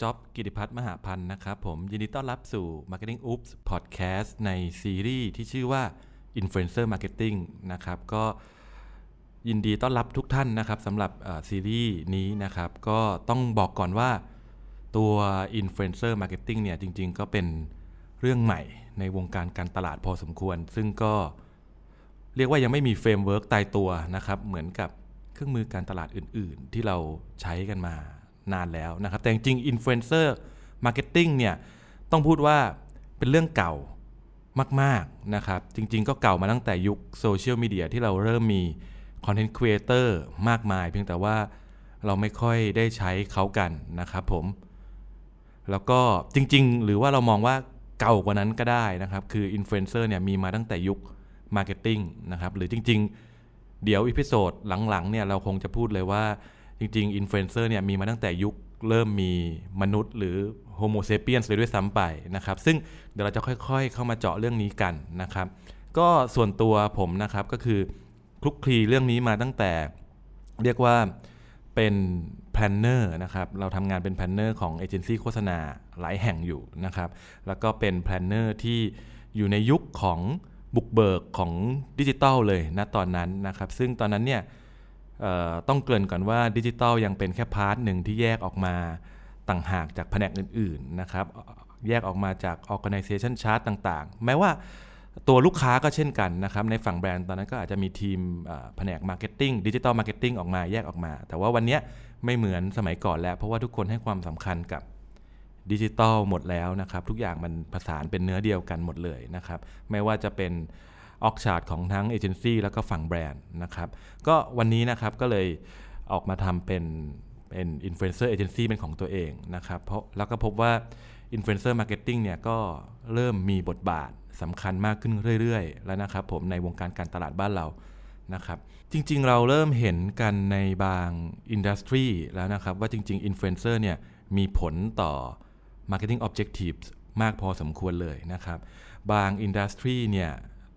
จ๊อบกิติพัฒน์มหาพันธ์นะครับผมยินดีต้อนรับสู่ Marketing Oops Podcast ในซีรีส์ที่ชื่อว่า Influencer Marketing นะครับก็ยินดีต้อนรับทุกท่านนะครับสำหรับซีรีส์นี้นะครับก็ต้องบอกก่อนว่าตัว Influencer Marketing เนี่ยจริง ๆ ก็เป็นเรื่องใหม่ในวงการการตลาดพอสมควร ซึ่งก็เรียกว่ายังไม่มี framework ตายตัวนะครับเหมือนกับเครื่องมือการตลาดอื่น ๆ ที่เราใช้กันมา นานแล้วนะครับ แต่จริงๆ Influencer Marketing เนี่ยต้องพูดว่าเป็นเรื่องเก่ามากๆนะครับ จริงๆ ก็เก่ามาตั้งแต่ยุคโซเชียลมีเดียที่เราเริ่มมี content creator มากมาย เพียงแต่ว่าเราไม่ค่อยได้ใช้เขากันนะครับผม แล้วก็จริงๆ หรือว่าเรามองว่าเก่ากว่านั้นก็ได้นะครับ คืออินฟลูเอนเซอร์เนี่ยมีมาตั้งแต่ยุคmarketing นะครับ หรือจริงๆ เดี๋ยว episode หลังๆเนี่ยเราคงจะพูดเลยว่า จริงๆอินฟลูเอนเซอร์เนี่ยมีมาตั้งแต่ยุคเริ่มมีมนุษย์ หรือ Homo sapien เลยด้วยซ้ำไปนะครับ ซึ่งเดี๋ยวเราจะค่อยๆ เข้ามาเจาะเรื่องนี้กันนะครับ ก็ส่วนตัวผมนะครับก็คือคลุกคลีเรื่องนี้มาตั้งแต่เรียกว่าเป็น planner นะครับ เราทำงานเป็น planner ของเอเจนซี่โฆษณาหลายแห่งอยู่นะครับ แล้วก็เป็น planner ที่อยู่ในยุคของบุกเบิกของดิจิตอลเลยนะตอนนั้นนะครับ ซึ่งตอนนั้นเนี่ย ต้องเกริ่นก่อนว่าดิจิตอลยังเป็นแค่ part หนึ่งที่แยกออกมาต่างหากจากแผนกอื่นๆนะครับแยกออกมาจาก organization chart ต่างๆ แม้ว่าตัวลูกค้าก็เช่นกันนะครับ ในฝั่งแบรนด์ตอนนั้นก็อาจจะมีทีมแผนก marketing digital marketing ออกมาแยกออกมา แต่ว่าวันนี้ไม่เหมือนสมัยก่อนแล้ว เพราะว่าทุกคนให้ความสำคัญกับดิจิตอลหมดแล้วนะครับ ทุกอย่างมันผสานเป็นเนื้อเดียวกันหมดเลยนะครับ ไม่ว่าจะเป็น org chart ของทั้งเอเจนซี่แล้วก็ฝั่งแบรนด์นะครับก็วันนี้นะครับก็เลยออกมาทำเป็นเป็น influencer agency เป็นของตัวเองนะครับเพราะแล้วก็พบว่า influencer marketing เนี่ยก็เริ่มมีบทบาทสำคัญมากขึ้นเรื่อยๆ แล้วนะครับผมในวงการการตลาดบ้านเรานะครับจริงๆ เราเริ่มเห็นกันในบาง industry แล้วนะครับ ว่าจริงๆอินฟลูเอนเซอร์เนี่ยมีผลต่อ Marketing Objectives มากพอสมควรเลยนะครับ บาง industry เนี่ย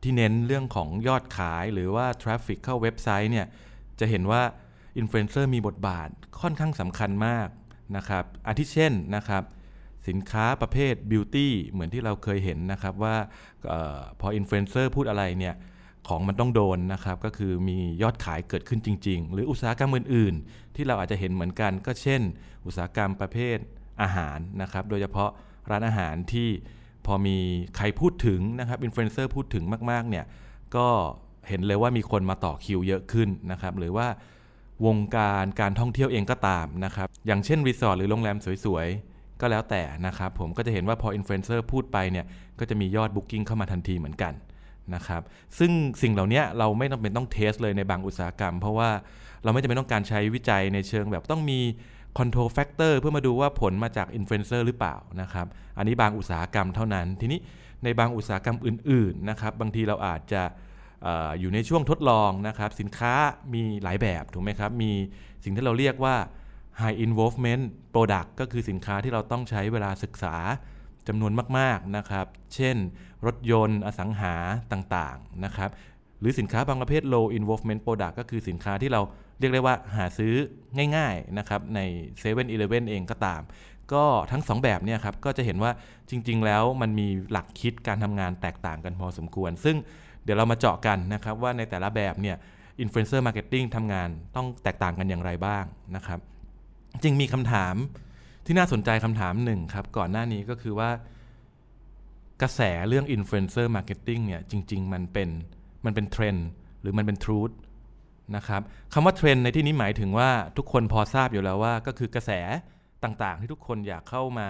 ที่เน้นเรื่องของยอดขายหรือว่า traffic เข้าเว็บไซต์เนี่ยจะเห็นว่าอินฟลูเอนเซอร์มีบทบาทค่อนข้างสำคัญมากนะครับอาทิเช่นนะครับสินค้าประเภท beauty เหมือนที่เราเคยเห็นนะครับว่าเออพออินฟลูเอนเซอร์พูดอะไรเนี่ยของมันต้องโดนนะครับ ก็คือมียอดขายเกิดขึ้นจริง ๆ หรืออุตสาหกรรมอื่น ๆ ที่เราอาจจะเห็นเหมือนกัน ก็เช่น อุตสาหกรรมประเภทอาหารนะครับ โดยเฉพาะร้านอาหารที่ พอมีใครพูดถึงนะครับอินฟลูเอนเซอร์พูดถึงมากๆเนี่ยก็เห็นเลยว่ามีคนมาต่อคิวเยอะขึ้นนะครับหรือว่าวงการการท่องเที่ยวเองก็ตามนะครับอย่างเช่นรีสอร์ทหรือโรงแรมสวยๆ ก็แล้วแต่นะครับผมก็จะเห็นว่าพออินฟลูเอนเซอร์พูดไปเนี่ยก็จะมียอด booking เข้ามาทันทีเหมือนกันนะครับซึ่งสิ่งเหล่านี้เราไม่จำเป็นต้อง test เลยในบางอุตสาหกรรม เพราะว่าเราไม่จำเป็นต้องการใช้วิจัยในเชิงแบบต้องมี control factor เพื่อมาดูว่าผลมาจากอินฟลูเอนเซอร์หรือเปล่านะครับ อันนี้บางอุตสาหกรรมเท่านั้น ทีนี้ในบางอุตสาหกรรมอื่น ๆ นะครับ บางทีเราอาจจะออยู่ในช่วงทดลองนะครับ สินค้ามีหลายแบบถูกไหมครับ มีสิ่งที่เราเรียกว่า high involvement product ก็คือสินค้าที่เราต้องใช้เวลาศึกษาจำนวนมาก ๆ นะครับ เช่น รถยนต์ อสังหาต่าง ๆ นะครับ หรือสินค้าบางประเภท low involvement product ก็คือสินค้าที่เรา เรียกได้ว่าหาซื้อง่ายๆนะครับใน7 e เ e ่ e อเองก็ตาม ก็ทั้ง 2 แบบเนี่ยครับก็จะเห็นว่าจริง ๆ แล้วมันมีหลักคิดการทำงานแตกต่างกันพอสมควร ซึ่งเดี๋ยวเรามาเจาะกันนะครับว่าในแต่ละแบบเนี่ย influencer marketing ทำงานต้องแตกต่างกันอย่างไรบ้างนะครับจริงมีคำถามที่น่าสนใจคำถามหนึ่งครับก่อนหน้านี้ก็คือว่ากระแสเรื่อง influencer marketing เนี่ยจริง ๆ มันเป็นมันเป็นเทรนด์หรือมันเป็น truth นะครับคำว่าเทรนด์ในที่นี้หมายถึงว่าทุกคนพอทราบอยู่แล้วว่า ก็คือกระแสต่างๆ ที่ทุกคนอยากเข้ามา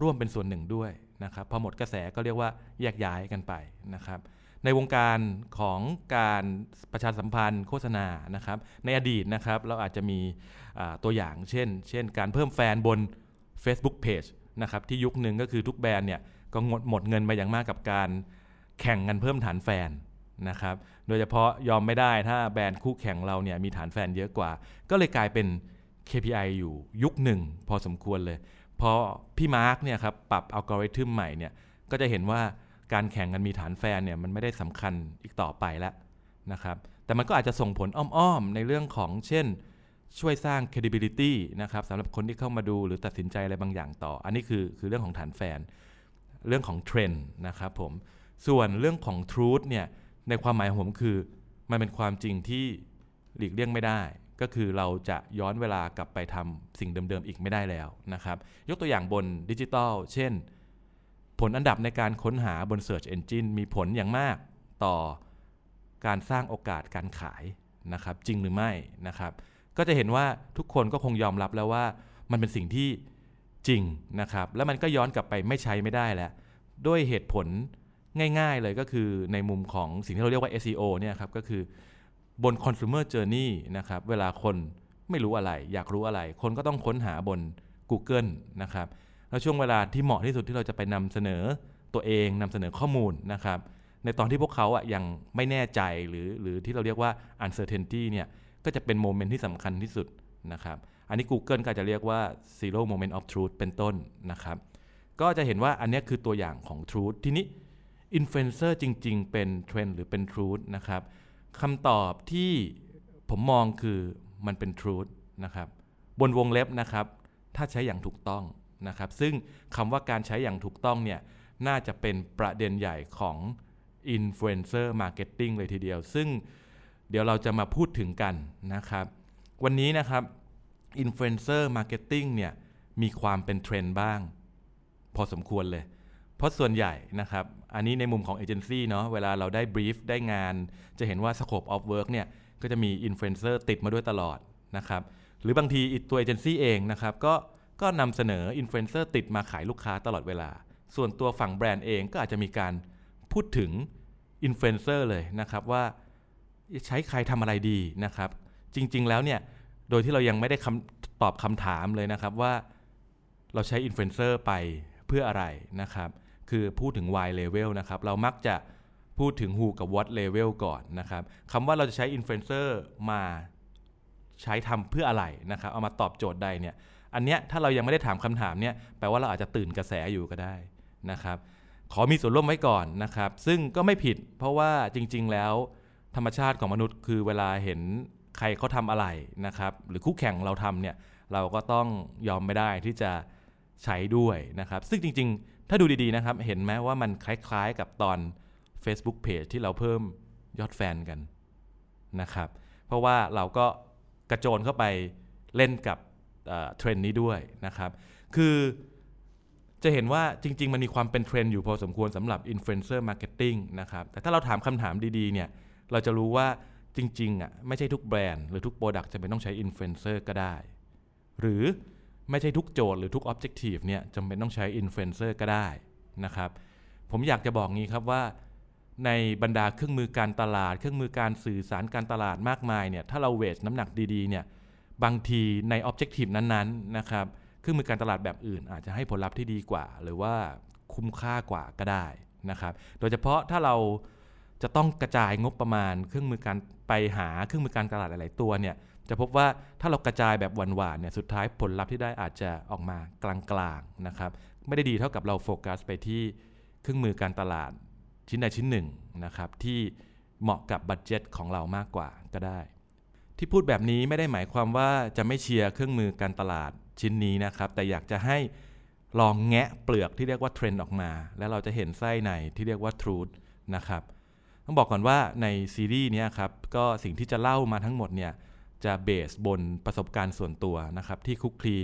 ร่วมเป็นส่วนหนึ่งด้วยนะครับพอหมดกระแสก็เรียกว่าแยกย้ายกันไปนะครับในวงการของการประชาสัมพันธ์โฆษณานะครับในอดีตนะครับเราอาจจะมีตัวอย่างเช่น เช่น การเพิ่มแฟนบน Facebook Page นะครับที่ยุคหนึ่งก็คือทุกแบรนด์เนี่ยก็หมดหมดเงินไปอย่างมากกับการแข่งกันเพิ่มฐานแฟนนะครับ โดยเฉพาะยอมไม่ได้ถ้าแบรนด์คู่แข่งเราเนี่ยมีฐานแฟนเยอะกว่า ก็เลยกลายเป็น KPI อยู่ยุคหนึ่งพอสมควรเลยพอพี่มาร์กเนี่ยครับปรับอัลกอริทึมใหม่เนี่ยก็จะเห็นว่าการแข่งกันมีฐานแฟนเนี่ยมันไม่ได้สำคัญอีกต่อไปแล้วนะครับแต่มันก็อาจจะส่งผลอ้อมๆ ในเรื่องของเช่นช่วยสร้าง credibility นะครับสำหรับคนที่เข้ามาดูหรือตัดสินใจอะไรบางอย่างต่อ อันนี้คือคือเรื่องของฐานแฟน เรื่องของเทรนด์นะครับผมส่วนเรื่องของ truth เนี่ย ในความหมายของผมคือ มันเป็นความจริงที่หลีกเลี่ยงไม่ได้ ก็คือเราจะย้อนเวลากลับไปทำสิ่งเดิมๆอีกไม่ได้แล้วนะครับ ยกตัวอย่างบนดิจิตอลเช่น ผลอันดับในการค้นหาบน Search Engine มีผลอย่างมากต่อการสร้างโอกาสการขายนะครับ จริงหรือไม่นะครับ ก็จะเห็นว่าทุกคนก็คงยอมรับแล้วว่ามันเป็นสิ่งที่จริงนะครับ แล้วมันก็ย้อนกลับไปไม่ใช้ไม่ได้แล้ว ด้วยเหตุผล ง่ายๆเลยก็คือในมุมของสิ่งที่เราเรียกว่า SEO เนี่ยครับก็คือบน consumer journey นะครับเวลาคนไม่รู้อะไร อยากรู้อะไร คนก็ต้องค้นหาบน Google นะครับแล้วช่วงเวลาที่เหมาะที่สุดที่เราจะไปนำเสนอตัวเองนำเสนอข้อมูลนะครับในตอนที่พวกเขาอะยังไม่แน่ใจหรือหรือที่เราเรียกว่า uncertainty เนี่ยก็จะเป็น moment ที่สำคัญที่สุดนะครับอันนี้ Google ก็จะเรียกว่า zero moment of truth เป็นต้นนะครับก็จะเห็นว่าอันนี้คือตัวอย่างของ truth ทีนี้ อินฟลูเอนเซอร์จริง ๆ เป็นเทรนด์หรือเป็น truth นะครับคำตอบที่ผมมองคือมันเป็น truth นะครับบนวงเล็บนะครับ ถ้าใช้อย่างถูกต้องนะครับ ซึ่งคำว่าการใช้อย่างถูกต้องเนี่ยน่าจะเป็นประเด็นใหญ่ของ Influencer Marketing เลยทีเดียว ซึ่งเดี๋ยวเราจะมาพูดถึงกันนะครับ วันนี้นะครับ Influencer Marketing เนี่ยมีความเป็นเทรนด์บ้าง พอสมควรเลย เพราะส่วนใหญ่นะครับ อันนี้ในมุมของเอเจนซี่เนาะเวลาเราได้ brief ได้งาน จะเห็นว่า Scope of Work เนี่ยก็จะมีอินฟลูเอนเซอร์ติดมาด้วยตลอดนะครับ หรือบางทีตัวเอเจนซี่เองนะครับ ก็ก็นำเสนออินฟลูเอนเซอร์ติดมาขายลูกค้าตลอดเวลา ส่วนตัวฝั่งแบรนด์เองก็อาจจะมีการพูดถึงอินฟลูเอนเซอร์เลยนะครับว่าใช้ใครทำอะไรดีนะครับ จริง ๆ แล้วเนี่ยโดยที่เรายังไม่ได้คำตอบคำถามเลยนะครับว่า เราใช้อินฟลูเอนเซอร์ไปเพื่ออะไรนะครับ คือพูดถึง why level นะครับ เรามักจะพูดถึง who กับ what level ก่อนนะครับคำว่าเราจะใช้อินฟลูเอนเซอร์มาใช้ทำเพื่ออะไรนะครับ เอามาตอบโจทย์ใดเนี่ย อันเนี้ยถ้าเรายังไม่ได้ถามคำถามเนี่ย แปลว่าเราอาจจะตื่นกระแสอยู่ก็ได้นะครับ ขอมีส่วนร่วมไว้ก่อนนะครับ ซึ่งก็ไม่ผิด เพราะว่าจริง ๆ แล้วธรรมชาติของมนุษย์ คือเวลาเห็นใครเขาทำอะไรนะครับ หรือคู่แข่งเราทำเนี่ย เราก็ต้องยอมไม่ได้ที่จะใช้ด้วยนะครับ ซึ่งจริง ๆ ถ้าดูดีๆนะครับ เห็นไหมว่ามันคล้ายๆกับตอน Facebook Page ที่เราเพิ่มยอดแฟนกันนะครับ เพราะว่าเราก็กระโจนเข้าไปเล่นกับเทรนด์นี้ด้วยนะครับ คือจะเห็นว่าจริง ๆ มันมีความเป็นเทรนด์อยู่พอสมควรสำหรับ influencer marketing นะครับ แต่ถ้าเราถามคำถามดีๆเนี่ยเราจะรู้ว่าจริงๆอะไม่ใช่ทุกแบรนด์หรือทุก product จะเป็นต้องใช้อินฟลูเอนเซอร์ก็ได้ หรือ ไม่ใช่ทุกโจทย์หรือทุก objective เนี่ยจำเป็นต้องใช้อินฟลูเอนเซอร์ก็ได้นะครับ ผมอยากจะบอกงี้ครับว่า ในบรรดาเครื่องมือการตลาด เครื่องมือการสื่อสารการตลาดมากมายเนี่ยถ้าเรา weight น้ำหนักดีๆเนี่ยบางทีใน objective นั้นๆนะครับเครื่องมือการตลาดแบบอื่น อาจจะให้ผลลัพธ์ที่ดีกว่า หรือว่าคุ้มค่ากว่าก็ได้นะครับ โดยเฉพาะถ้าเราจะต้องกระจายงบประมาณ เครื่องมือการไปหาเครื่องมือการตลาดหลาย ๆ ตัวเนี่ย จะพบว่าถ้าเรากระจายแบบหวานๆเนี่ยสุดท้ายผลลัพธ์ที่ได้อาจจะออกมากลางๆนะครับไม่ได้ดีเท่ากับเราโฟกัสไปที่เครื่องมือการตลาดชิ้นใดชิ้นหนึ่งนะครับที่เหมาะกับบัตเจ็ตของเรามากกว่าก็ได้ ที่พูดแบบนี้ไม่ได้หมายความว่าจะไม่เชียร์เครื่องมือการตลาดชิ้นนี้นะครับแต่อยากจะให้ลองแงะเปลือกที่เรียกว่าเทรนด์ออกมา แล้วเราจะเห็นไส้ในที่เรียกว่า truth นะครับต้องบอกก่อนว่าในซีรีส์นี้ครับก็สิ่งที่จะเล่ามาทั้งหมดเนี่ย จะ base บนประสบการณ์ส่วนตัวนะครับที่คลุกคลี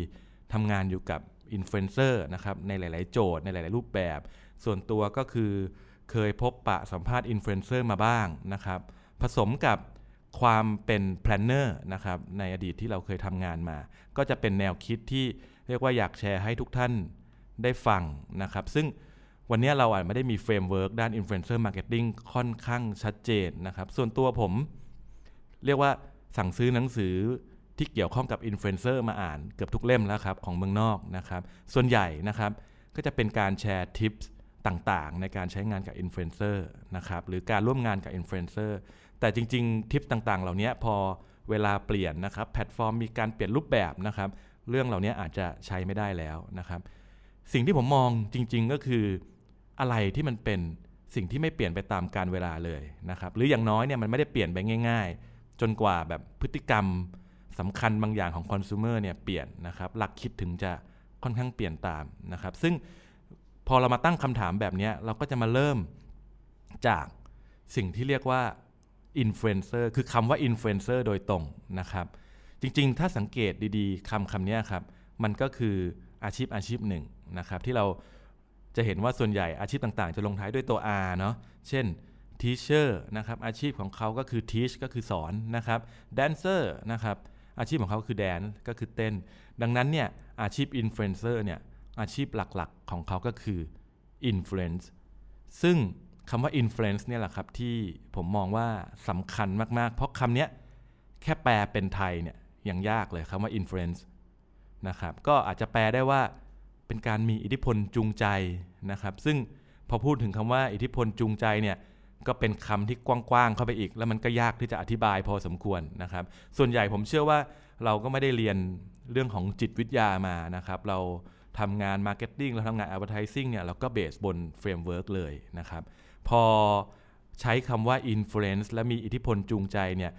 ทำงานอยู่กับอินฟลูเอนเซอร์นะครับในหลาย ๆ โจทย์ในหลาย ๆ รูปแบบ ส่วนตัวก็คือเคยพบปะสัมภาษณ์อินฟลูเอนเซอร์มาบ้างนะครับ ผสมกับความเป็น planner นะครับในอดีตที่เราเคยทำงานมา ก็จะเป็นแนวคิดที่เรียกว่าอยากแชร์ให้ทุกท่านได้ฟังนะครับ ซึ่งวันนี้เราอาจไม่ได้มี framework ด้าน influencer marketing ค่อนข้างชัดเจนนะครับ ส่วนตัวผมเรียกว่า สั่งซื้อหนังสือที่เกี่ยวข้องกับอินฟลูเอนเซอร์มาอ่านเกือบทุกเล่มแล้วครับของเมืองนอกนะครับ ส่วนใหญ่นะครับก็จะเป็นการแชร์ tips ต่างๆ ในการใช้งานกับอินฟลูเอนเซอร์นะครับหรือการร่วมงานกับอินฟลูเอนเซอร์แต่จริงๆ ทิปต่างๆ เหล่านี้พอเวลาเปลี่ยนนะครับแพลตฟอร์มมีการเปลี่ยนรูปแบบนะครับ เรื่องเหล่านี้อาจจะใช้ไม่ได้แล้วนะครับ สิ่งที่ผมมองจริง ๆก็คืออะไรที่มันเป็นสิ่งที่ไม่เปลี่ยนไปตามกาลเวลาเลยนะครับหรืออย่างน้อยเนี่ยมันไม่ได้เปลี่ยนไปง่าย ๆ จนกว่าแบบพฤติกรรมสำคัญบางอย่างของคอน sumer เนี่ยเปลี่ยนนะครับ หลักคิดถึงจะค่อนข้างเปลี่ยนตามนะครับ ซึ่งพอเรามาตั้งคำถามแบบนี้เราก็จะมาเริ่มจากสิ่งที่เรียกว่าอินฟลูเอนเซอร์คือคำว่าอินฟลูเอนเซอร์โดยตรงนะครับ จริงๆ ถ้าสังเกตดีๆคำคำนี้ครับ มันก็คืออาชีพอาชีพหนึ่งนะครับ ที่เราจะเห็นว่าส่วนใหญ่อาชีพต่างๆ จะลงท้ายด้วยตัว R เนาะเช่น teacher นะครับอาชีพของเขาก็คือ teach ก็คือสอนนะครับ dancer นะครับอาชีพของเขาคือ dance ก็คือเต้น ดังนั้นเนี่ยอาชีพ influencer เนี่ยอาชีพหลักๆของเขาก็คือ influence ซึ่งคำว่า influence เนี่ยแหละครับที่ผมมองว่าสำคัญมากๆ เพราะคำนี้แค่แปลเป็นไทยเนี่ยยังยากเลยคำว่า influence นะครับก็อาจจะแปลได้ว่าเป็นการมีอิทธิพลจูงใจนะครับ ซึ่งพอพูดถึงคำว่าอิทธิพลจูงใจเนี่ย ก็เป็นคำที่กว้างๆเข้าไปอีก แล้วมันก็ยากที่จะอธิบายพอสมควรนะครับ ส่วนใหญ่ผมเชื่อว่าเราก็ไม่ได้เรียนเรื่องของจิตวิทยามานะครับ เราทำงาน marketing เราทำงาน advertising เนี่ยเราก็ base บน framework เลยนะครับ พอใช้คำว่า influence และมีอิทธิพลจูงใจเนี่ย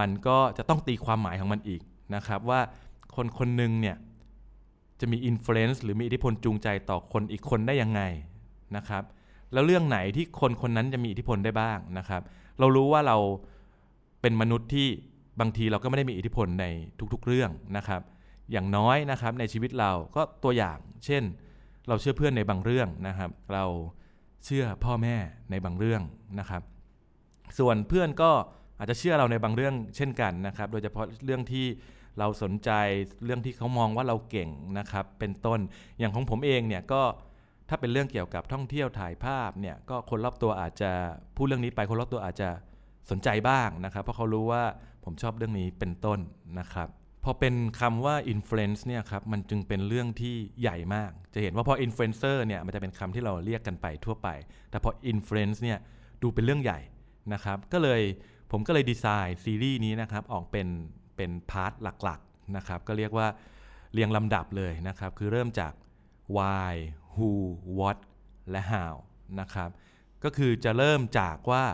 มันก็จะต้องตีความหมายของมันอีกนะครับ ว่าคนคนหนึ่งเนี่ยจะมีอิทธิพลหรือมีอิทธิพลจูงใจต่อคนอีกคนได้ยังไงนะครับ แล้วเรื่องไหนที่คนคนนั้นจะมีอิทธิพลได้บ้างนะครับ เรารู้ว่าเราเป็นมนุษย์ที่บางทีเราก็ไม่ได้มีอิทธิพลในทุกๆเรื่องนะครับ อย่างน้อยนะครับในชีวิตเราก็ตัวอย่าง เช่น เราเชื่อเพื่อนในบางเรื่องนะครับ เราเชื่อพ่อแม่ในบางเรื่องนะครับ ส่วนเพื่อนก็อาจจะเชื่อเราในบางเรื่องเช่นกันนะครับ โดยเฉพาะเรื่องที่เราสนใจเรื่องที่เขามองว่าเราเก่งนะครับ เป็นต้นอย่างของผมเองเนี่ยก็ ถ้าเป็นเรื่องเกี่ยวกับท่องเที่ยวถ่ายภาพเนี่ยก็คนรอบตัวอาจจะพูดเรื่องนี้ไปคนรอบตัวอาจจะสนใจบ้างนะครับ เพราะเขารู้ว่าผมชอบเรื่องนี้เป็นต้นนะครับพอเป็นคำว่า influence เนี่ยครับมันจึงเป็นเรื่องที่ใหญ่มาก จะเห็นว่าพอ influencer เนี่ยมันจะเป็นคำที่เราเรียกกันไปทั่วไป แต่พอ influence เนี่ยดูเป็นเรื่องใหญ่นะครับ ก็เลยผมก็เลยดีไซน์ซีรีส์นี้นะครับออกเป็นเป็น part หลักๆนะครับก็เรียกว่าเรียงลำดับเลยนะครับ คือเริ่มจาก why who what และ how นะครับ ก็คือจะเริ่มจากว่า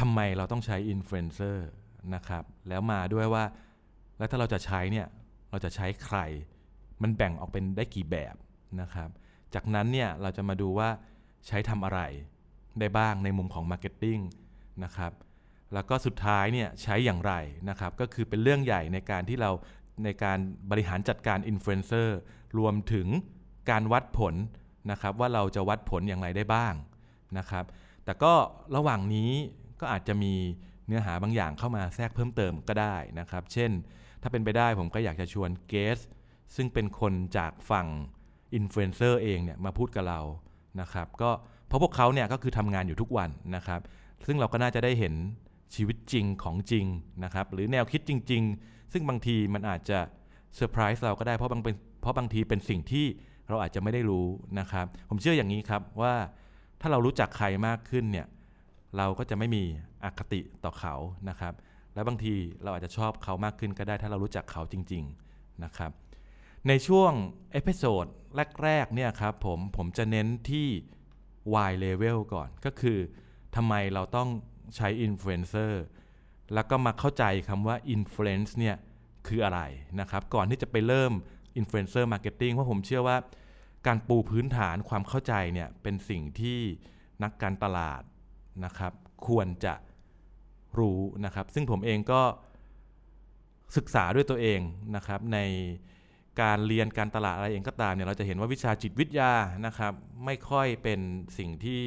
ทำไมเราต้องใช้อินฟลูเอนเซอร์นะครับ แล้วมาด้วยว่า แล้วถ้าเราจะใช้เนี่ย เราจะใช้ใคร มันแบ่งออกเป็นได้กี่แบบนะครับ จากนั้นเนี่ยเราจะมาดูว่าใช้ทำอะไรได้บ้างในมุมของ Marketing นะครับ แล้วก็สุดท้ายเนี่ยใช้อย่างไรนะครับ ก็คือเป็นเรื่องใหญ่ในการที่เราในการบริหารจัดการอินฟลูเอนเซอร์รวมถึง การวัดผลนะครับว่าเราจะวัดผลอย่างไรได้บ้างนะครับ แต่ก็ระหว่างนี้ก็อาจจะมีเนื้อหาบางอย่างเข้ามาแทรกเพิ่มเติมก็ได้นะครับ เช่น ถ้าเป็นไปได้ผมก็อยากจะชวน guest ซึ่งเป็นคนจากฝั่งอินฟลูเอนเซอร์เองเนี่ยมาพูดกับเรานะครับ ก็เพราะพวกเขาเนี่ยก็คือทำงานอยู่ทุกวันนะครับ ซึ่งเราก็น่าจะได้เห็นชีวิตจริงของจริงนะครับ หรือแนวคิดจริง ๆ ซึ่งบางทีมันอาจจะเซอร์ไพรส์เราก็ได้เพราะบางเป็นเพราะบางทีเป็นสิ่งที่ เราอาจจะไม่ได้รู้นะครับ ผมเชื่ออย่างนี้ครับว่าถ้าเรารู้จักใครมากขึ้นเนี่ยเราก็จะไม่มีอคติต่อเขานะครับ และบางทีเราอาจจะชอบเขามากขึ้นก็ได้ถ้าเรารู้จักเขาจริง ๆนะครับ ในช่วง episode แรกๆเนี่ยครับผมผมจะเน้นที่ why level ก่อนก็คือทำไมเราต้องใช้อินฟลูเอนเซอร์แล้วก็มาเข้าใจคำว่า influence เนี่ยคืออะไรนะครับ ก่อนที่จะไปเริ่ม influencer marketing เพราะผมเชื่อว่า การปูพื้นฐานความเข้าใจเนี่ยเป็นสิ่งที่นักการตลาดนะครับ ควรจะรู้นะครับ ซึ่งผมเองก็ศึกษาด้วยตัวเองนะครับในการเรียนการตลาดอะไรเองก็ตามเนี่ยเราจะเห็นว่าวิชาจิตวิทยานะครับ ไม่ค่อยเป็นสิ่งที่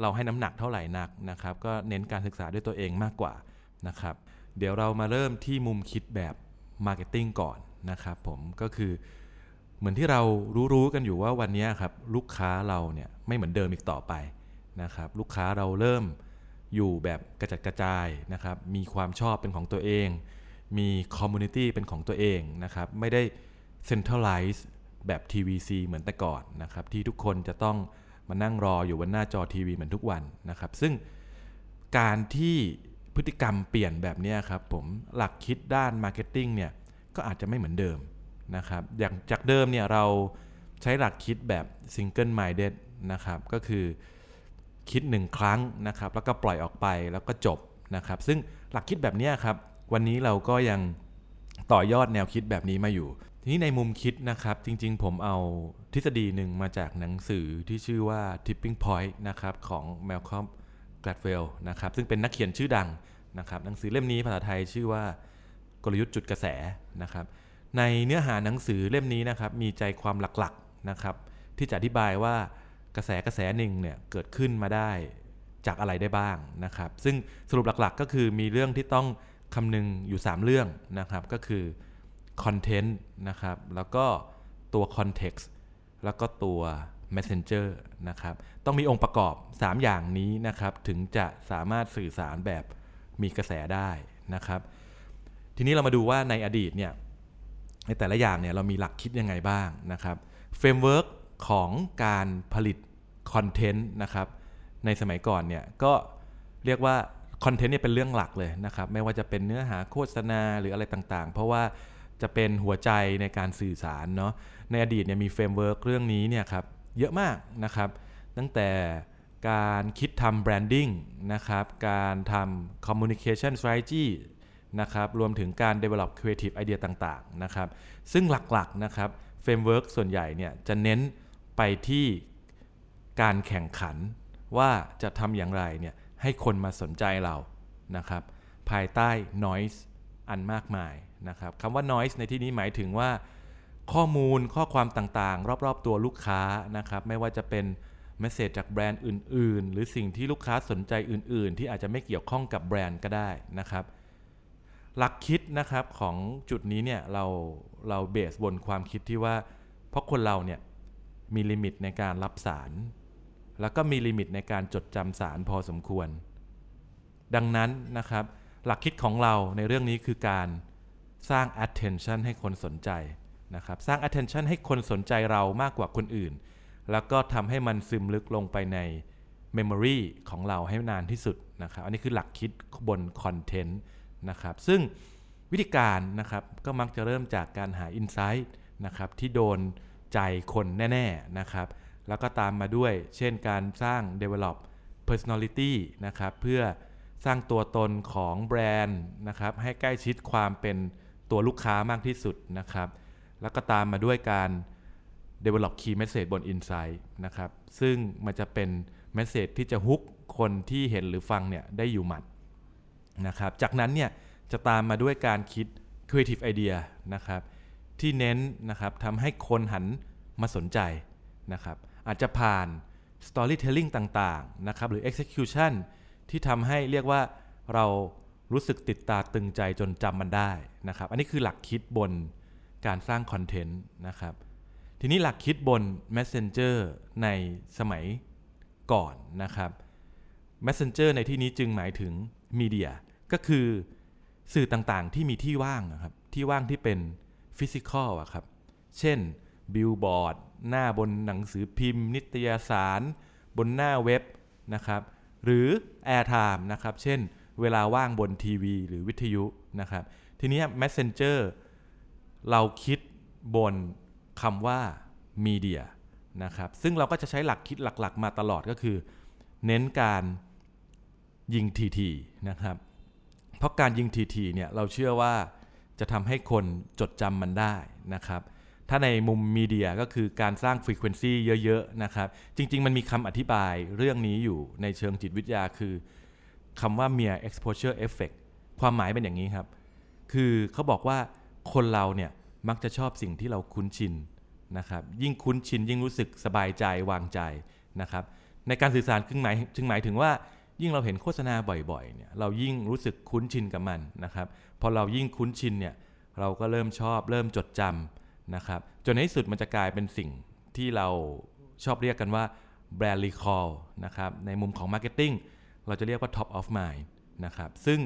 เราให้น้ำหนักเท่าไหร่นักนะครับ ก็เน้นการศึกษาด้วยตัวเองมากกว่านะครับ เดี๋ยวเรามาเริ่มที่มุมคิดแบบ marketing ก่อน นะครับผมก็คือเหมือนที่เรารู้ๆกันอยู่ว่าวันนี้ครับลูกค้าเราเนี่ยไม่เหมือนเดิมอีกต่อไปนะครับลูกค้าเราเริ่มอยู่แบบกระจัดกระจายนะครับมีความชอบเป็นของตัวเอง มี community เป็นของตัวเองนะครับไม่ได้ centralize แบบ TVC เหมือนแต่ก่อนนะครับที่ทุกคนจะต้องมานั่งรออยู่บนหน้าจอทีวีเหมือนทุกวันนะครับ ซึ่งการที่พฤติกรรมเปลี่ยนแบบนี้ครับผมหลักคิดด้าน marketing เนี่ย ก็อาจจะไม่เหมือนเดิมนะครับอย่างจากเดิมเนี่ยเราใช้หลักคิดแบบ single minded นะครับก็คือคิดหนึ่งครั้งนะครับแล้วก็ปล่อยออกไปแล้วก็จบนะครับซึ่งหลักคิดแบบนี้ครับวันนี้เราก็ยังต่อยอดแนวคิดแบบนี้มาอยู่ ทีนี้ในมุมคิดนะครับจริงๆ ผมเอาทฤษฎีหนึ่งมาจากหนังสือที่ชื่อว่า tipping point นะครับของ Malcolm Gladwell นะครับซึ่งเป็นนักเขียนชื่อดังนะครับหนังสือเล่มนี้ภาษาไทยชื่อว่า กลยุทธ์จุดกระแสนะครับ ในเนื้อหาหนังสือเล่มนี้นะครับมีใจความหลักๆนะครับที่จะอธิบายว่ากระแสกระแสหนึ่งเนี่ยเกิดขึ้นมาได้จากอะไรได้บ้างนะครับ ซึ่งสรุปหลักๆก็คือมีเรื่องที่ต้องคำนึงอยู่ 3 เรื่องนะครับ ก็คือคอนเทนต์นะครับ แล้วก็ตัวคอนเท็กซ์แล้วก็ตัว Messenger นะครับ ต้องมีองค์ประกอบ 3 อย่างนี้นะครับ ถึงจะสามารถสื่อสารแบบมีกระแสได้นะครับ ทีนี้เรามาดูว่าในอดีตเนี่ยในแต่ละอย่างเนี่ยเรามีหลักคิดยังไงบ้างนะครับ framework ของการผลิตคอนเทนต์นะครับในสมัยก่อนเนี่ยก็เรียกว่าคอนเทนต์เนี่ยเป็นเรื่องหลักเลยนะครับไม่ว่าจะเป็นเนื้อหาโฆษณาหรืออะไรต่างๆ เพราะว่าจะเป็นหัวใจในการสื่อสารเนาะในอดีตเนี่ยมี framework เรื่องนี้เนี่ยครับเยอะมากนะครับ ตั้งแต่การคิดทำ branding นะครับการทำ communication strategy น นะครับรวมถึงการ develop creative idea ต่างๆนะครับซึ่งหลักๆนะครับ framework ส่วนใหญ่เนี่ยจะเน้นไปที่การแข่งขันว่าจะทำอย่างไรเนี่ยให้คนมาสนใจเรานะครับภายใต้ noise อันมากมายนะครับคำว่า noise ในที่นี้หมายถึงว่า ข้อมูลข้อความต่างๆ รอบๆตัวลูกค้านะครับไม่ว่าจะเป็น message จากแบรนด์อื่น ๆ หรือสิ่งที่ลูกค้าสนใจอื่น ๆ ที่อาจจะไม่เกี่ยวข้องกับแบรนด์ก็ได้นะครับ หลักคิดนะครับของจุดนี้เนี่ยเราเรา base บนความคิดที่ว่า เพราะคนเราเนี่ยมี limit ในการรับสาร แล้วก็มี limit ในการจดจำสารพอสมควร ดังนั้นนะครับ หลักคิดของเราในเรื่องนี้คือการสร้าง attention ให้คนสนใจนะครับ สร้าง attention ให้คนสนใจเรามากกว่าคนอื่น แล้วก็ทำให้มันซึมลึกลงไปใน memory ของเราให้นานที่สุดนะครับ อันนี้คือหลักคิดบน content นะครับ ซึ่งวิธีการนะครับก็มักจะเริ่มจากการหา insight นะครับที่โดนใจคนแน่ ๆ นะครับ แล้วก็ตามมาด้วยเช่นการสร้าง develop personality นะครับ เพื่อสร้างตัวตนของแบรนด์นะครับ ให้ใกล้ชิดความเป็นตัวลูกค้ามากที่สุดนะครับ แล้วก็ตามมาด้วยการ develop key message บน insight นะครับ ซึ่งมันจะเป็น message ที่จะฮุกคนที่เห็นหรือฟังเนี่ยได้อยู่หมัด นะครับ จากนั้นเนี่ยจะตามมาด้วยการคิด creative idea นะครับที่เน้นนะครับทำให้คนหันมาสนใจนะครับอาจจะผ่าน storytelling ต่างๆนะครับหรือ execution ที่ทำให้เรียกว่าเรารู้สึกติดตาตึงใจจนจำมันได้นะครับ อันนี้คือหลักคิดบนการสร้างคอนเทนต์นะครับ ทีนี้หลักคิดบน Messenger ในสมัยก่อนนะครับ Messenger ในที่นี้จึงหมายถึงมีเดีย ก็คือสื่อต่างๆที่มีที่ว่างนะครับที่ว่างที่เป็นฟิสิกอลอะครับ เช่นบิลบอร์ดหน้าบนหนังสือพิมพ์ นิตยสาร บนหน้าเว็บนะครับ หรือ Airtime นะครับ เช่นเวลาว่างบนทีวี หรือวิทยุนะครับ ทีนี้ Messenger เราคิดบนคำว่ามีเดียนะครับ ซึ่งเราก็จะใช้หลักคิดหลักๆ มาตลอดก็คือ เน้นการยิงทีทีนะครับ ราะการยิงทีทีเนี่ยเราเชื่อว่าจะทำให้คนจดจำมันได้นะครับ ถ้าในมุม media ก็คือการสร้าง frequency เยอะๆนะครับ จริง ๆ มันมีคำอธิบายเรื่องนี้อยู่ในเชิงจิตวิทยาคือคำว่า mere exposure effect ความหมายเป็นอย่างนี้ครับ คือเขาบอกว่าคนเราเนี่ยมักจะชอบสิ่งที่เราคุ้นชินนะครับ ยิ่งคุ้นชินยิ่งรู้สึกสบายใจวางใจนะครับ ในการสื่อสารจึงหมายจึงหมายถึงว่า ยิ่งเราเห็นโฆษณาบ่อยๆเนี่ยเรายิ่งรู้สึกคุ้นชินกับมันนะครับพอเรายิ่งคุ้นชินเนี่ยเราก็เริ่มชอบเริ่มจดจำนะครับจนในที่สุดมันจะกลายเป็นสิ่งที่เราชอบเรียกกันว่าแบรนด์รีคอลนะครับในมุมของ Marketing เราจะเรียกว่า Top of Mind นะครับซึ่ง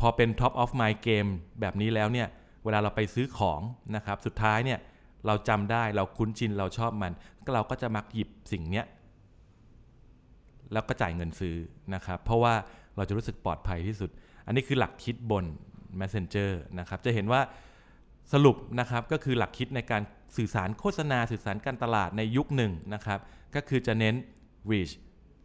พอเป็น Top of Mind เกมแบบนี้แล้วเนี่ยเวลาเราไปซื้อของนะครับสุดท้ายเนี่ยเราจำได้เราคุ้นชินเราชอบมัน เราก็จะมักหยิบสิ่งเนี้ย แล้วก็จ่ายเงินซื้อนะครับ เพราะว่าเราจะรู้สึกปลอดภัยที่สุด อันนี้คือหลักคิดบน Messenger นะครับ จะเห็นว่าสรุปนะครับก็คือหลักคิดในการสื่อสารโฆษณาสื่อสารการตลาดในยุคหนึ่งนะครับ ก็คือจะเน้น reach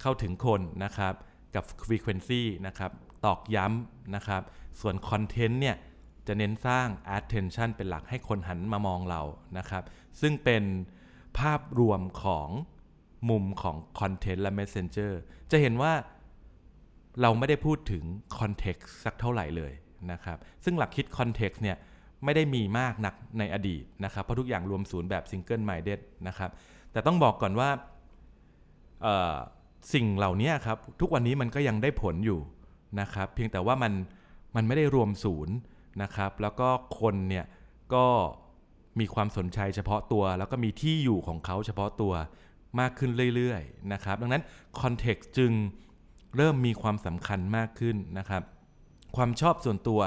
เข้าถึงคนนะครับ กับ frequency นะครับ ตอกย้ำนะครับ ส่วน content เนี่ยจะเน้นสร้าง attention เป็นหลักให้คนหันมามองเรานะครับ ซึ่งเป็นภาพรวมของ มุมของ content และ messenger จะเห็นว่าเราไม่ได้พูดถึง context สักเท่าไหร่เลยนะครับ ซึ่งหลักคิด context เนี่ยไม่ได้มีมากนักในอดีตนะครับ เพราะทุกอย่างรวมศูนย์แบบ single minded นะครับ แต่ต้องบอกก่อนว่าสิ่งเหล่านี้ครับ ทุกวันนี้มันก็ยังได้ผลอยู่นะครับ เพียงแต่ว่ามันมันไม่ได้รวมศูนย์นะครับ แล้วก็คนเนี่ยก็มีความสนใจเฉพาะตัว แล้วก็มีที่อยู่ของเขาเฉพาะตัว มากขึ้นเรื่อยๆนะครับดังนั้น context จึงเริ่มมีความสำคัญมากขึ้นนะครับ ความชอบส่วนตัว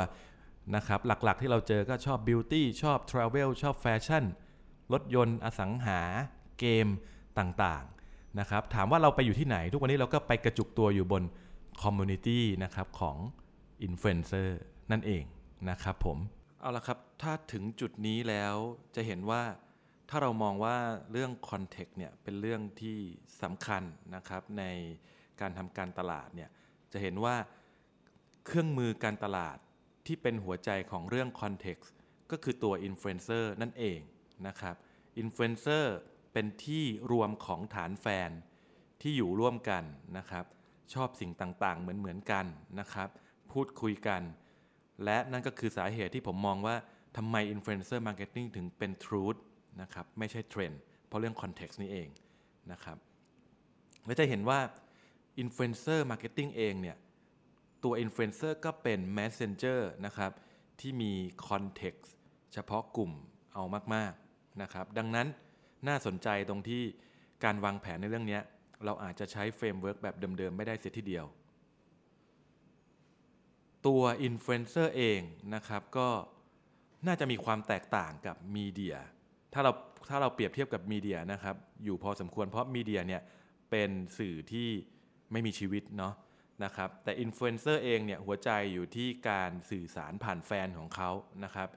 นะครับหลักๆที่เราเจอก็ชอบ beauty ชอบ travel ชอบแฟชั่นรถยนต์อสังหาเกมต่างๆนะครับถามว่าเราไปอยู่ที่ไหน ทุกวันนี้เราก็ไปกระจุกตัวอยู่บน community นะครับของอินฟลูเอนเซอร์นั่นเองนะครับผม เอาละครับ ถ้าถึงจุดนี้แล้วจะเห็นว่า ถ้าเรามองว่าเรื่อง context เนี่ยเป็นเรื่องที่สำคัญนะครับในการทำการตลาดเนี่ยจะเห็นว่าเครื่องมือการตลาดที่เป็นหัวใจของเรื่อง context ก็คือตัวอินฟลูเอนเซอร์นั่นเองนะครับอินฟลูเอนเซอร์เป็นที่รวมของฐานแฟนที่อยู่ร่วมกันนะครับ ชอบสิ่งต่างๆ เหมือนเหมือนกันนะครับ พูดคุยกัน และนั่นก็คือสาเหตุที่ผมมองว่าทำไม influencer marketing ถึงเป็น truth นะครับไม่ใช่เทรนด์เพราะเรื่อง context นี่เองนะครับและจะเห็นว่า influencer marketing เองเนี่ยตัวอินฟลูเอนเซอร์ก็เป็น Messenger นะครับที่มี context เฉพาะกลุ่มเอามากๆนะครับดังนั้นน่าสนใจตรงที่การวางแผนในเรื่องนี้เราอาจจะใช้ framework แบบเดิมๆ ไม่ได้เสียทีเดียว ตัวอินฟลูเอนเซอร์เองนะครับก็น่าจะมีความแตกต่างกับ media ถ้าเราถ้าเราเปรียบเทียบกับ media นะครับอยู่พอสมควรเพราะ media เนี่ยเป็นสื่อที่ไม่มีชีวิตเนาะนะครับแต่อินฟลูเอนเซอร์เองเนี่ยหัวใจอยู่ที่การสื่อสารผ่านแฟนของเขานะครับ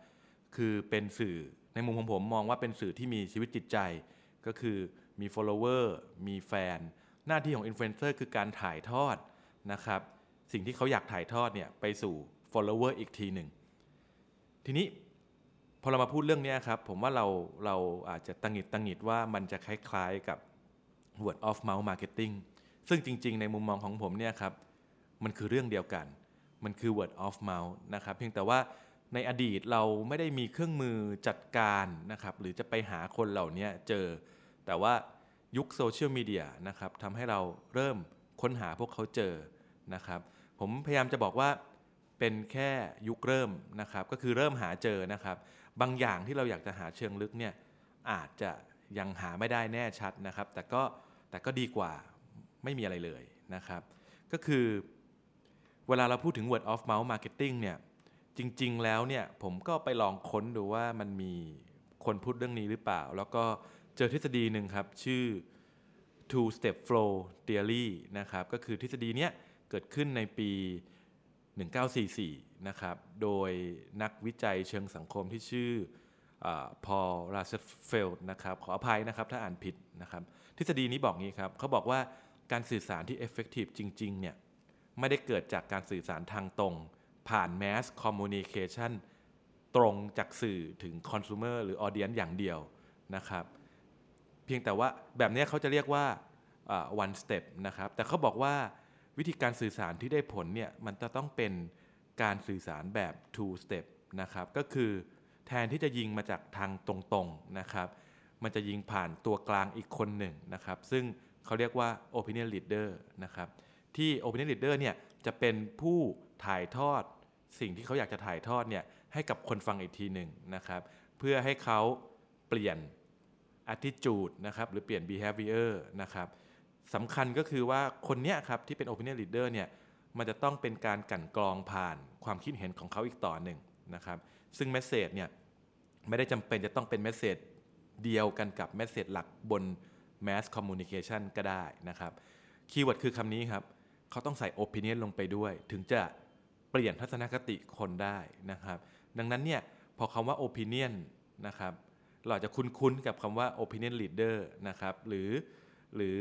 คือเป็นสื่อในมุมของผมมองว่าเป็นสื่อที่มีชีวิตจิตใจ ก็คือมี follower มีแฟน หน้าที่ของอินฟลูเอนเซอร์คือการถ่ายทอดนะครับสิ่งที่เขาอยากถ่ายทอดเนี่ยไปสู่ follower อีกทีหนึ่งทีนี้ พอเรามาพูดเรื่องนี้ครับ ผมว่าเราเราอาจจะตังหิดตังหิดว่ามันจะคล้ายๆกับ word of mouth marketing ซึ่งจริง ๆ ในมุมมองของผมเนี่ยครับ มันคือเรื่องเดียวกัน มันคือ word of mouth นะครับ เพียงแต่ว่าในอดีตเราไม่ได้มีเครื่องมือจัดการนะครับ หรือจะไปหาคนเหล่านี้เจอ แต่ว่ายุคโซเชียลมีเดียนะครับทำให้เราเริ่มค้นหาพวกเขาเจอนะครับ ผมพยายามจะบอกว่าเป็นแค่ยุคเริ่มนะครับ ก็คือเริ่มหาเจอนะครับ บางอย่างที่เราอยากจะหาเชิงลึกเนี่ยอาจจะยังหาไม่ได้แน่ชัดนะครับ แต่ก็แต่ก็ดีกว่าไม่มีอะไรเลยนะครับ ก็คือเวลาเราพูดถึง word of mouth marketing เนี่ยจริง ๆ แล้วเนี่ยผมก็ไปลองค้นดูว่ามันมีคนพูดเรื่องนี้หรือเปล่า แล้วก็เจอทฤษฎีหนึ่งครับ ชื่อ two step flow theory นะครับ ก็คือทฤษฎีเนี้ยเกิดขึ้นในปี 1944 นะครับ โดยนักวิจัยเชิงสังคมที่ชื่อพอลราเซเฟลด์นะครับ ขออภัยนะครับถ้าอ่านผิดนะครับ ทฤษฎีนี้บอกงี้ครับ เขาบอกว่าการสื่อสารที่ effective จริงๆ เนี่ย ไม่ได้เกิดจากการสื่อสารทางตรง ผ่าน mass communication ตรงจากสื่อถึง consumer หรือ audience อย่างเดียวนะครับ เพียงแต่ว่าแบบนี้เขาจะเรียกว่า one step นะครับ แต่เขาบอกว่า วิธีการสื่อสารที่ได้ผลเนี่ยมันจะต้องเป็นการสื่อสารแบบ two step นะครับก็คือแทนที่จะยิงมาจากทางตรงๆนะครับ มันจะยิงผ่านตัวกลางอีกคนหนึ่งนะครับ ซึ่งเขาเรียกว่า opinion leader นะครับ ที่ opinion leader เนี่ยจะเป็นผู้ถ่ายทอดสิ่งที่เขาอยากจะถ่ายทอดเนี่ยให้กับคนฟังอีกทีหนึ่งนะครับ เพื่อให้เขาเปลี่ยน attitude นะครับหรือเปลี่ยน behavior นะครับ สำคัญก็คือว่าคนเนี้ยครับที่เป็น opinion leader เนี่ยมันจะต้องเป็นการกลั่นกรองผ่านความคิดเห็นของเขาอีกต่อหนึ่งนะครับ ซึ่ง message เนี่ยไม่ได้จำเป็นจะต้องเป็น message เดียวกันกับ message หลักบน mass communication ก็ได้นะครับ keyword คือคำนี้ครับเขาต้องใส่ opinion ลงไปด้วย ถึงจะเปลี่ยนทัศนคติคนได้นะครับ ดังนั้นเนี่ยพอคำว่า opinion นะครับเราจะคุ้นๆกับคำว่า opinion leader นะครับหรือ หรือ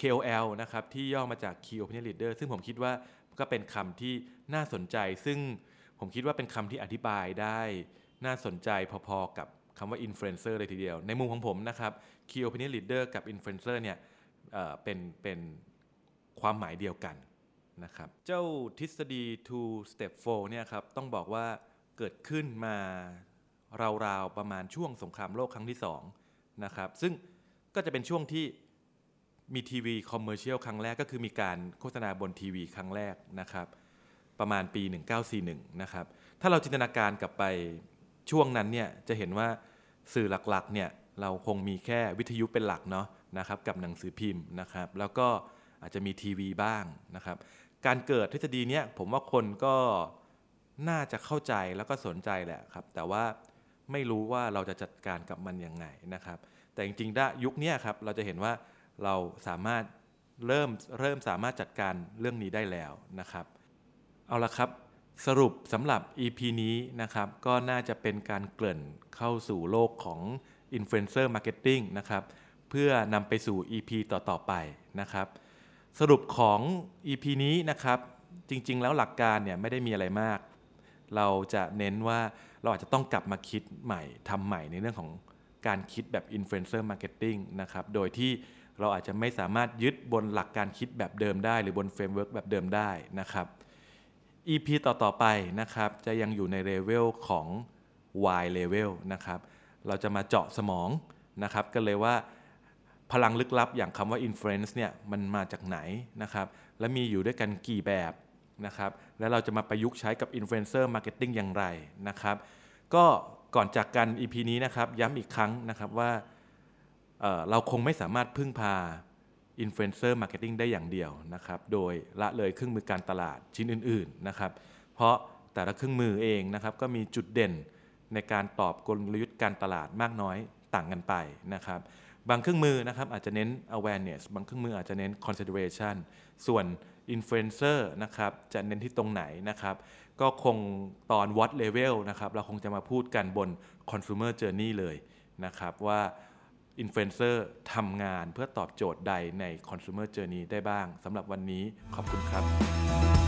KOL นะครับที่ย่อมาจาก key opinion leader ซึ่งผมคิดว่าก็เป็นคำที่น่าสนใจ ซึ่งผมคิดว่าเป็นคำที่อธิบายได้น่าสนใจพอๆกับคำว่า influencer เลยทีเดียว ในมุมของผมนะครับ key opinion leader กับ influencer เนี่ยเป็นเป็นความหมายเดียวกันนะครับเจ้าทฤษฎี two step four เนี่ยครับต้องบอกว่าเกิดขึ้นมาราวๆประมาณช่วงสงครามโลกครั้งที่2นะครับซึ่งก็จะเป็นช่วงที่ มี TV commercial ครั้งแรกก็คือมีการโฆษณาบนทีวีครั้งแรกนะครับประมาณปี 1941 นะครับถ้าเราจินตนาการกลับไปช่วงนั้นเนี่ยจะเห็นว่าสื่อหลักๆเนี่ยเราคงมีแค่วิทยุเป็นหลักเนาะนะครับกับหนังสือพิมพ์นะครับแล้วก็อาจจะมีทีวีบ้างนะครับการเกิดทฤษฎีเนี้ยผมว่าคนก็น่าจะเข้าใจแล้วก็สนใจแหละครับแต่ว่าไม่รู้ว่าเราจะจัดการกับมันยังไงนะครับแต่จริงๆได้ยุคนี้ครับเราจะเห็นว่า เราสามารถเริ่มเริ่มสามารถจัดการเรื่องนี้ได้แล้วนะครับ เอาละครับสรุปสำหรับ EP นี้นะครับ ก็น่าจะเป็นการเกริ่นเข้าสู่โลกของ Influencer Marketing นะครับ เพื่อนำไปสู่ EP ต่อ ๆ ไปนะครับ สรุปของ EP นี้นะครับ จริง ๆ แล้วหลักการเนี่ยไม่ได้มีอะไรมาก เราจะเน้นว่าเราอาจจะต้องกลับมาคิดใหม่ทำใหม่ในเรื่องของการคิดแบบ Influencer Marketing นะครับ โดยที่ เราอาจจะไม่สามารถยึดบนหลักการคิดแบบเดิมได้ หรือบน framework แบบเดิมได้นะครับ EP ต่อๆไปนะครับ จะยังอยู่ในเลเวลของ Y level นะครับ เราจะมาเจาะสมองนะครับกันเลยว่าพลังลึกลับอย่างคำว่า influence เนี่ยมันมาจากไหนนะครับ และมีอยู่ด้วยกันกี่แบบนะครับ แล้วเราจะมาประยุกต์ใช้กับ influencer marketing อย่างไรนะครับ ก็ก่อนจากกัน EP นี้นะครับย้ำอีกครั้งนะครับว่า เราคงไม่สามารถพึ่งพา influencer marketing ได้อย่างเดียวนะครับ โดยละเลยเครื่องมือการตลาดชิ้นอื่นๆนะครับ เพราะแต่ละเครื่องมือเองนะครับก็มีจุดเด่นในการตอบกลยุทธ์การตลาดมากน้อยต่างกันไปนะครับ บางเครื่องมือนะครับอาจจะเน้น awareness บางเครื่องมืออาจจะเน้น consideration ส่วน influencer นะครับจะเน้นที่ตรงไหนนะครับ ก็คงตอน what level นะครับเราคงจะมาพูดกันบน consumer journey เลยนะครับว่า อินฟลูเอนเซอร์ทำงานเพื่อตอบโจทย์ใดใน Consumer Journey ได้บ้างสำหรับวันนี้ขอบคุณครับ